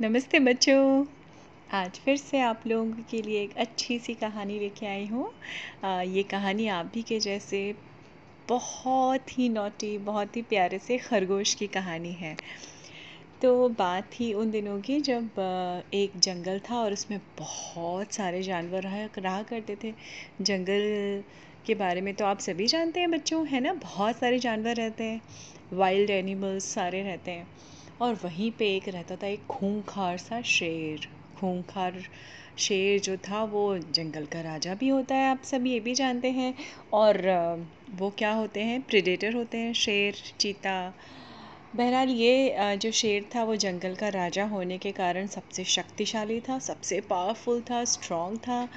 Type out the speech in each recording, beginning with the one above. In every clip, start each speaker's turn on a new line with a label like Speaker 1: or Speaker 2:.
Speaker 1: नमस्ते बच्चों। आज फिर से आप लोगों के लिए एक अच्छी सी कहानी लेके आई हूँ। ये कहानी आप भी के जैसे बहुत ही नोटी बहुत ही प्यारे से खरगोश की कहानी है। तो बात थी उन दिनों की जब एक जंगल था और उसमें बहुत सारे जानवर रहा रहा करते थे। जंगल के बारे में तो आप सभी जानते हैं बच्चों, है ना? बहुत सारे जानवर रहते हैं। वाइल्ड एनिमल्स सारे रहते हैं। और वहीं पे एक रहता था एक खूंखार सा शेर। खूंखार शेर जो था, वो जंगल का राजा भी होता है, आप सब ये भी जानते हैं। और वो क्या होते हैं? प्रिडेटर होते हैं, शेर, चीता। बहरहाल ये जो शेर था, वो जंगल का राजा होने के कारण सबसे शक्तिशाली था, सबसे पावरफुल था स्ट्रॉन्ग था।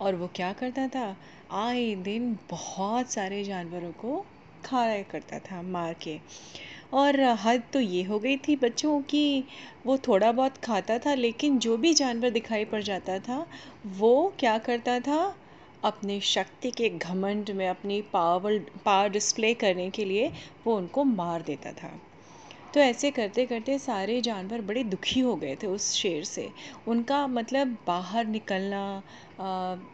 Speaker 1: और वो क्या करता था? आए दिन बहुत सारे जानवरों को खाया करता था, मार के। और हद तो ये हो गई थी बच्चों की, वो थोड़ा बहुत खाता था, लेकिन जो भी जानवर दिखाई पड़ जाता था, वो क्या करता था? अपनी शक्ति के घमंड में, अपनी पावर पावर डिस्प्ले करने के लिए वो उनको मार देता था। तो ऐसे करते करते सारे जानवर बड़े दुखी हो गए थे उस शेर से। उनका मतलब बाहर निकलना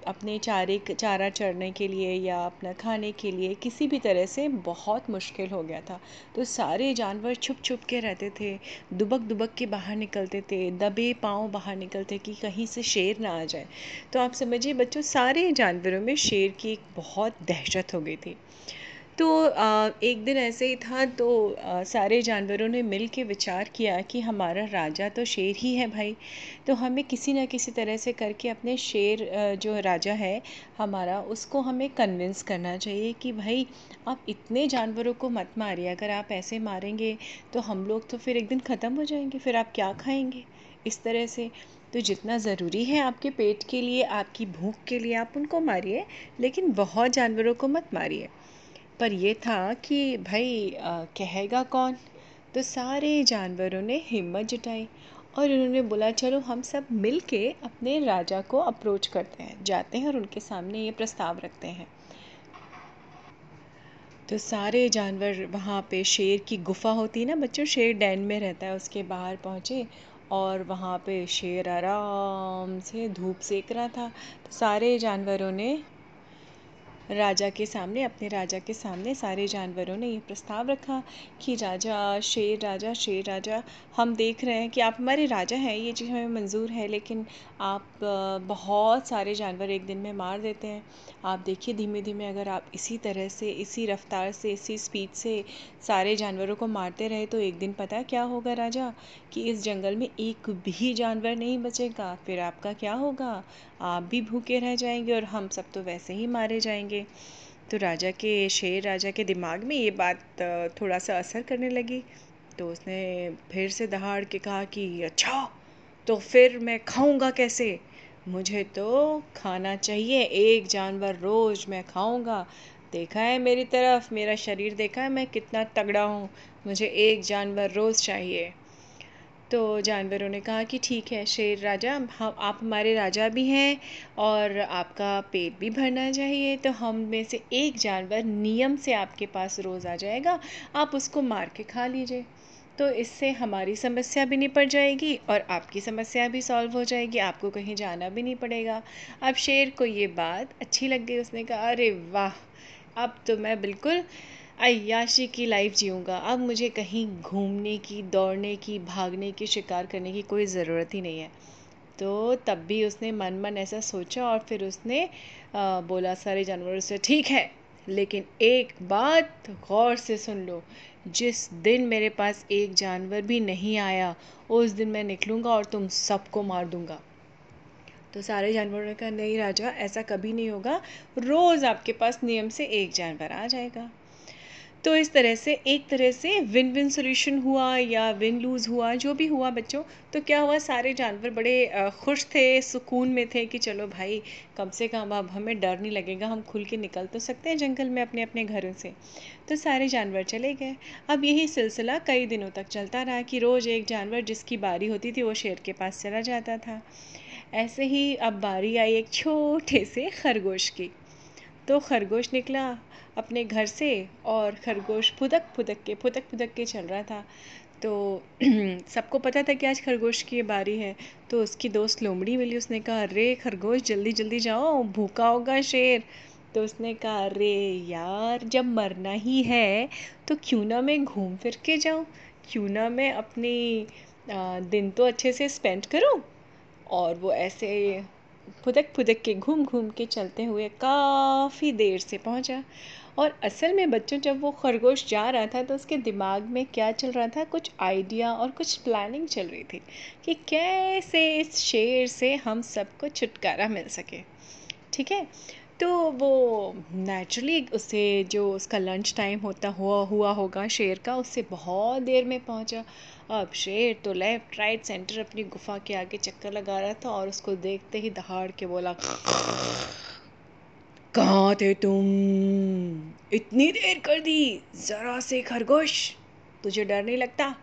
Speaker 1: अपने चारे चारा चढ़ने के लिए या अपना खाने के लिए किसी भी तरह से बहुत मुश्किल हो गया था। तो सारे जानवर छुप छुप के रहते थे दुबक दुबक के बाहर निकलते थे, दबे पाँव बाहर निकलते कि कहीं से शेर ना आ जाए। तो आप समझिए बच्चों, सारे जानवरों में शेर की एक बहुत दहशत हो गई थी। तो एक दिन ऐसे ही था तो सारे जानवरों ने मिल के विचार किया कि हमारा राजा तो शेर ही है भाई। तो हमें किसी न किसी तरह से करके अपने शेर जो राजा है, हमारा, उसको हमें कन्विंस करना चाहिए कि भाई, आप इतने जानवरों को मत मारिए, अगर आप ऐसे मारेंगे तो हम लोग तो फिर एक दिन ख़त्म हो जाएँगे, फिर आप क्या खाएँगे? इस तरह से। तो जितना ज़रूरी है आपके पेट के लिए, आपकी भूख के लिए, आप उनको मारिए, लेकिन बहुत जानवरों को मत मारिए। पर यह था कि भाई कहेगा कौन? तो सारे जानवरों ने हिम्मत जुटाई और उन्होंने बोला, चलो, हम सब मिल के अपने राजा को अप्रोच करते हैं, जाते हैं और उनके सामने ये प्रस्ताव रखते हैं. तो सारे जानवर वहाँ पे शेर की गुफा होती है ना, बच्चों, शेर डैन में रहता है, उसके बाहर पहुँचे और वहाँ पे शेर आराम से धूप सेक रहा था। तो सारे जानवरों ने राजा के सामने, अपने राजा के सामने सारे जानवरों ने ये प्रस्ताव रखा कि राजा, शेर राजा शेर राजा, हम देख रहे हैं कि आप हमारे राजा हैं, ये चीज़ हमें मंजूर है, लेकिन आप बहुत सारे जानवर एक दिन में मार देते हैं। आप देखिए धीमे धीमे अगर आप इसी तरह से, इसी रफ्तार से, इसी स्पीड से सारे जानवरों को मारते रहे तो एक दिन पता क्या होगा राजा? कि इस जंगल में एक भी जानवर नहीं बचेगा। फिर आपका क्या होगा? आप भी भूखे रह जाएँगे और हम सब तो वैसे ही मारे जाएँगे। तो राजा के शेर, राजा के दिमाग में ये बात थोड़ा सा असर करने लगी। तो उसने फिर से दहाड़ के कहा कि अच्छा तो फिर मैं खाऊँगा कैसे? मुझे तो खाना चाहिए, एक जानवर रोज़ मैं खाऊँगा। देखा है मेरी तरफ़, मेरा शरीर देखा है, मैं कितना तगड़ा हूँ। मुझे एक जानवर रोज़ चाहिए। तो जानवरों ने कहा कि ठीक है, शेर राजा, हम, आप हमारे राजा भी हैं और आपका पेट भी भरना चाहिए। तो हम में से एक जानवर नियम से आपके पास रोज़ आ जाएगा, आप उसको मार के खा लीजिए। तो इससे हमारी समस्या भी निपट जाएगी और आपकी समस्या भी सॉल्व हो जाएगी, आपको कहीं जाना भी नहीं पड़ेगा। अब शेर को ये बात अच्छी लग गई, उसने कहा, अरे वाह, अब तो मैं बिल्कुल अय्याशी की लाइफ जीऊँगा। अब मुझे कहीं घूमने की, दौड़ने की, भागने की, शिकार करने की कोई ज़रूरत ही नहीं है। तो तब भी उसने मन मन ऐसा सोचा और फिर उसने बोला, सारे जानवरों से ठीक है, लेकिन एक बात गौर से सुन लो। जिस दिन मेरे पास एक जानवर भी नहीं आया, उस दिन मैं निकलूँगा और तुम सबको मार दूँगा। तो सारे जानवरों ने कहा, नहीं राजा, ऐसा कभी नहीं होगा। रोज़ आपके पास नियम से एक जानवर आ जाएगा। तो इस तरह से, एक तरह से विन विन सोल्यूशन हुआ या विन लूज़ हुआ, जो भी हुआ बच्चों तो क्या हुआ, सारे जानवर बड़े खुश थे, सुकून में थे कि चलो भाई, कम से कम अब हमें डर नहीं लगेगा, हम खुल के निकल तो सकते हैं जंगल में अपने अपने घरों से। तो सारे जानवर चले गए। अब यही सिलसिला कई दिनों तक चलता रहा कि रोज़ एक जानवर जिसकी बारी होती थी, वो शेर के पास चला जाता था। ऐसे ही अब बारी आई एक छोटे से खरगोश की। तो खरगोश निकला अपने घर से और खरगोश फुदक फुदक के, फुदक फुदक के चल रहा था। तो सबको पता था कि आज खरगोश की बारी है। तो उसकी दोस्त लोमड़ी मिली, उसने कहा, अरे खरगोश, जल्दी जल्दी जाओ, भूखा होगा शेर। तो उसने कहा, अरे यार, जब मरना ही है तो क्यों ना मैं घूम फिर के जाऊँ? क्यों ना मैं अपनी दिन तो अच्छे से स्पेंड करूँ? और वो ऐसे फुदक फुदक के, घूम घूम के चलते हुए काफ़ी देर से पहुँचा। और असल में बच्चों, जब वो खरगोश जा रहा था तो उसके दिमाग में क्या चल रहा था? कुछ आइडिया और कुछ प्लानिंग चल रही थी कि कैसे इस शेर से हम सबको छुटकारा मिल सके। ठीक है? तो वो नेचुरली उसे जो उसका लंच टाइम होता, हुआ हुआ होगा शेर का, उससे बहुत देर में पहुँचा। अब शेर तो लेफ़्ट राइट सेंटर अपनी गुफा के आगे चक्कर लगा रहा था और उसको देखते ही दहाड़ के बोला, कहाँ थे तुम? इतनी देर कर दी, जरा से खरगोश, तुझे डर नहीं लगता?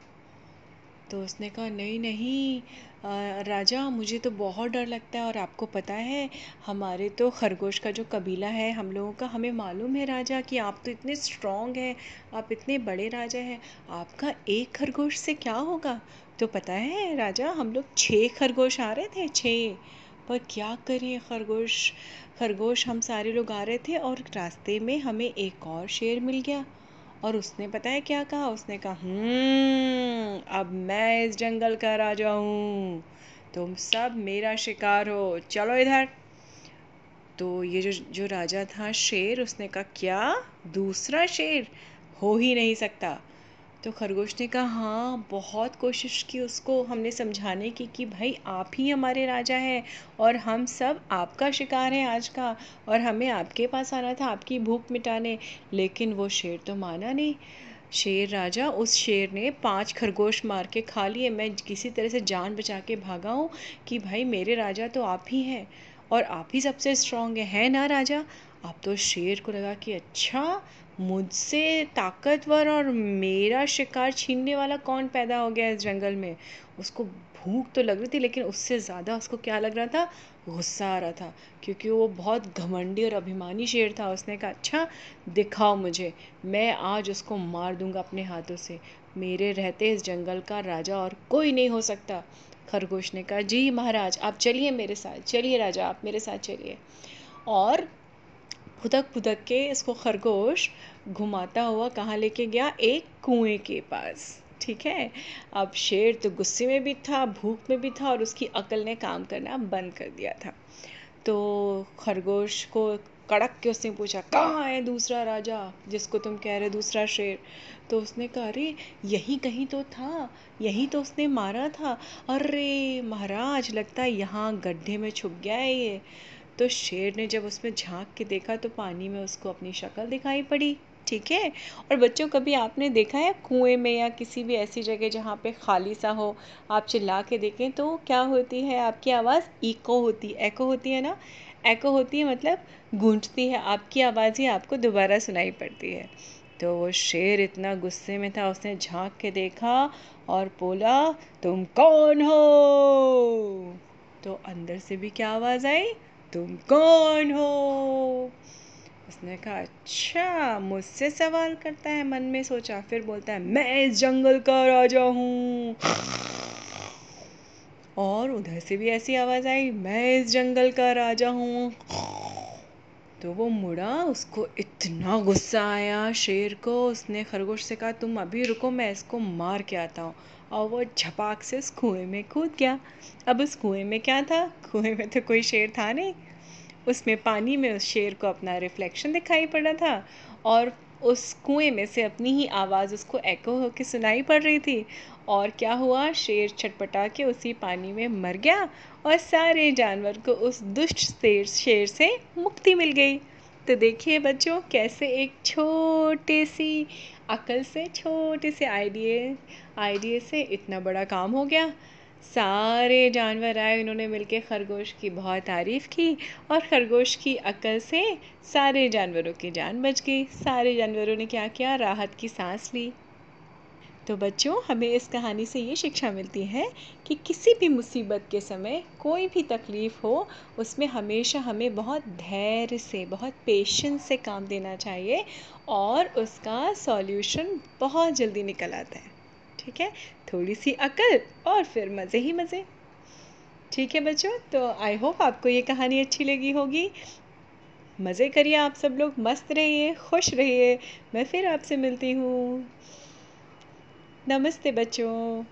Speaker 1: तो उसने कहा, नहीं नहीं राजा, मुझे तो बहुत डर लगता है और आपको पता है, हमारे तो खरगोश का जो कबीला है, हम लोगों का, हमें मालूम है राजा कि आप तो इतने स्ट्रॉन्ग हैं, आप इतने बड़े राजा हैं, आपका एक खरगोश से क्या होगा? तो पता है राजा, हम लोग छः खरगोश आ रहे थे छः पर क्या करें खरगोश? खरगोश हम सारे लोग आ रहे थे और रास्ते में हमें एक और शेर मिल गया। और उसने पता है क्या कहा? उसने कहा हम्म अब मैं इस जंगल का राजा हूँ। तुम सब मेरा शिकार हो। चलो इधर। तो ये जो जो राजा था शेर, उसने कहा, क्या? दूसरा शेर? हो ही नहीं सकता। तो खरगोश ने कहा हाँ बहुत कोशिश की उसको हमने समझाने की कि भाई आप ही हमारे राजा हैं और हम सब आपका शिकार हैं आज का और हमें आपके पास आना था आपकी भूख मिटाने। लेकिन वो शेर तो माना नहीं। शेर राजा उस शेर ने पाँच खरगोश मार के खा लिए। मैं किसी तरह से जान बचा के भागा हूँ कि भाई मेरे राजा तो आप ही हैं और आप ही सबसे स्ट्रांग है, है ना राजा? आप तो शेर को लगा कि अच्छा मुझसे ताकतवर और मेरा शिकार छीनने वाला कौन पैदा हो गया इस जंगल में? उसको भूख तो लग रही थी, लेकिन उससे ज़्यादा उसको क्या लग रहा था? गुस्सा आ रहा था, क्योंकि वो बहुत घमंडी और अभिमानी शेर था। उसने कहा अच्छा दिखाओ मुझे, मैं आज उसको मार दूँगा अपने हाथों से। मेरे रहते इस जंगल का राजा और कोई नहीं हो सकता। खरगोश ने कहा, जी महाराज, आप चलिए मेरे साथ, चलिए राजा, आप मेरे साथ चलिए। और फुदक फुदक के इसको खरगोश घुमाता हुआ कहाँ लेके गया? एक कुएँ के पास। ठीक है? अब शेर तो गुस्से में भी था, भूख में भी था और उसकी अकल ने काम करना बंद कर दिया था। तो खरगोश को कड़क के उसने पूछा, कहाँ है दूसरा राजा जिसको तुम कह रहे दूसरा शेर? तो उसने कहा, अरे, यही कहीं तो था, यही तो उसने मारा था। अरे, महाराज, लगता है यहाँ गड्ढे में छुप गया है ये। तो शेर ने जब उसमें झाँक के देखा तो पानी में उसको अपनी शक्ल दिखाई पड़ी, ठीक है? और बच्चों, कभी आपने देखा है कुएँ में या किसी भी ऐसी जगह जहाँ पे खाली सा हो, आप चिल्ला के देखें तो क्या होती है? आपकी आवाज़ इको होती है एको होती है ना? एको होती है मतलब गूंजती है, आपकी आवाज़ ही आपको दोबारा सुनाई पड़ती है। तो वो शेर इतना गुस्से में था, उसने झाँक के देखा और बोला, तुम कौन हो? तो अंदर से भी क्या आवाज़ आई? तुम कौन हो? उसने कहा अच्छा मुझसे सवाल करता है। मन में सोचा, फिर बोलता है, मैं इस जंगल का राजा हूँ। और उधर से भी ऐसी आवाज़ आई, मैं इस जंगल का राजा हूँ। तो वो मुड़ा, उसको इतना गुस्सा आया शेर को, उसने खरगोश से कहा, तुम अभी रुको, मैं इसको मार के आता हूँ। और वो झपाक से उस कुएँ में कूद गया। अब उस कुएँ में क्या था? कुएँ में तो कोई शेर था नहीं। उसमें पानी में उस शेर को अपना रिफ्लेक्शन दिखाई पड़ा था और उस कुएँ में से अपनी ही आवाज़ उसको एको होकर सुनाई पड़ रही थी। और क्या हुआ? शेर छटपटा के उसी पानी में मर गया और सारे जानवर को उस दुष्ट शेर शेर से मुक्ति मिल गई। तो देखिए बच्चों, कैसे एक छोटे सी, अकल से छोटे से आइडिए आइडिए से इतना बड़ा काम हो गया। सारे जानवर आए उन्होंने मिलके खरगोश की बहुत तारीफ़ की और खरगोश की अकल से सारे जानवरों की जान बच गई। सारे जानवरों ने क्या किया? राहत की सांस ली। तो बच्चों, हमें इस कहानी से ये शिक्षा मिलती है कि किसी भी मुसीबत के समय कोई भी तकलीफ़ हो, उसमें हमेशा हमें बहुत धैर्य से, बहुत पेशेंस से काम देना चाहिए और उसका सॉल्यूशन बहुत जल्दी निकल आता है। ठीक है? थोड़ी सी अकल और फिर मज़े ही मज़े। ठीक है बच्चों तो आई होप आपको ये कहानी अच्छी लगी होगी। मज़े करिए आप सब लोग, मस्त रहिए, खुश रहिए। मैं फिर आपसे मिलती हूँ। नमस्ते बच्चों।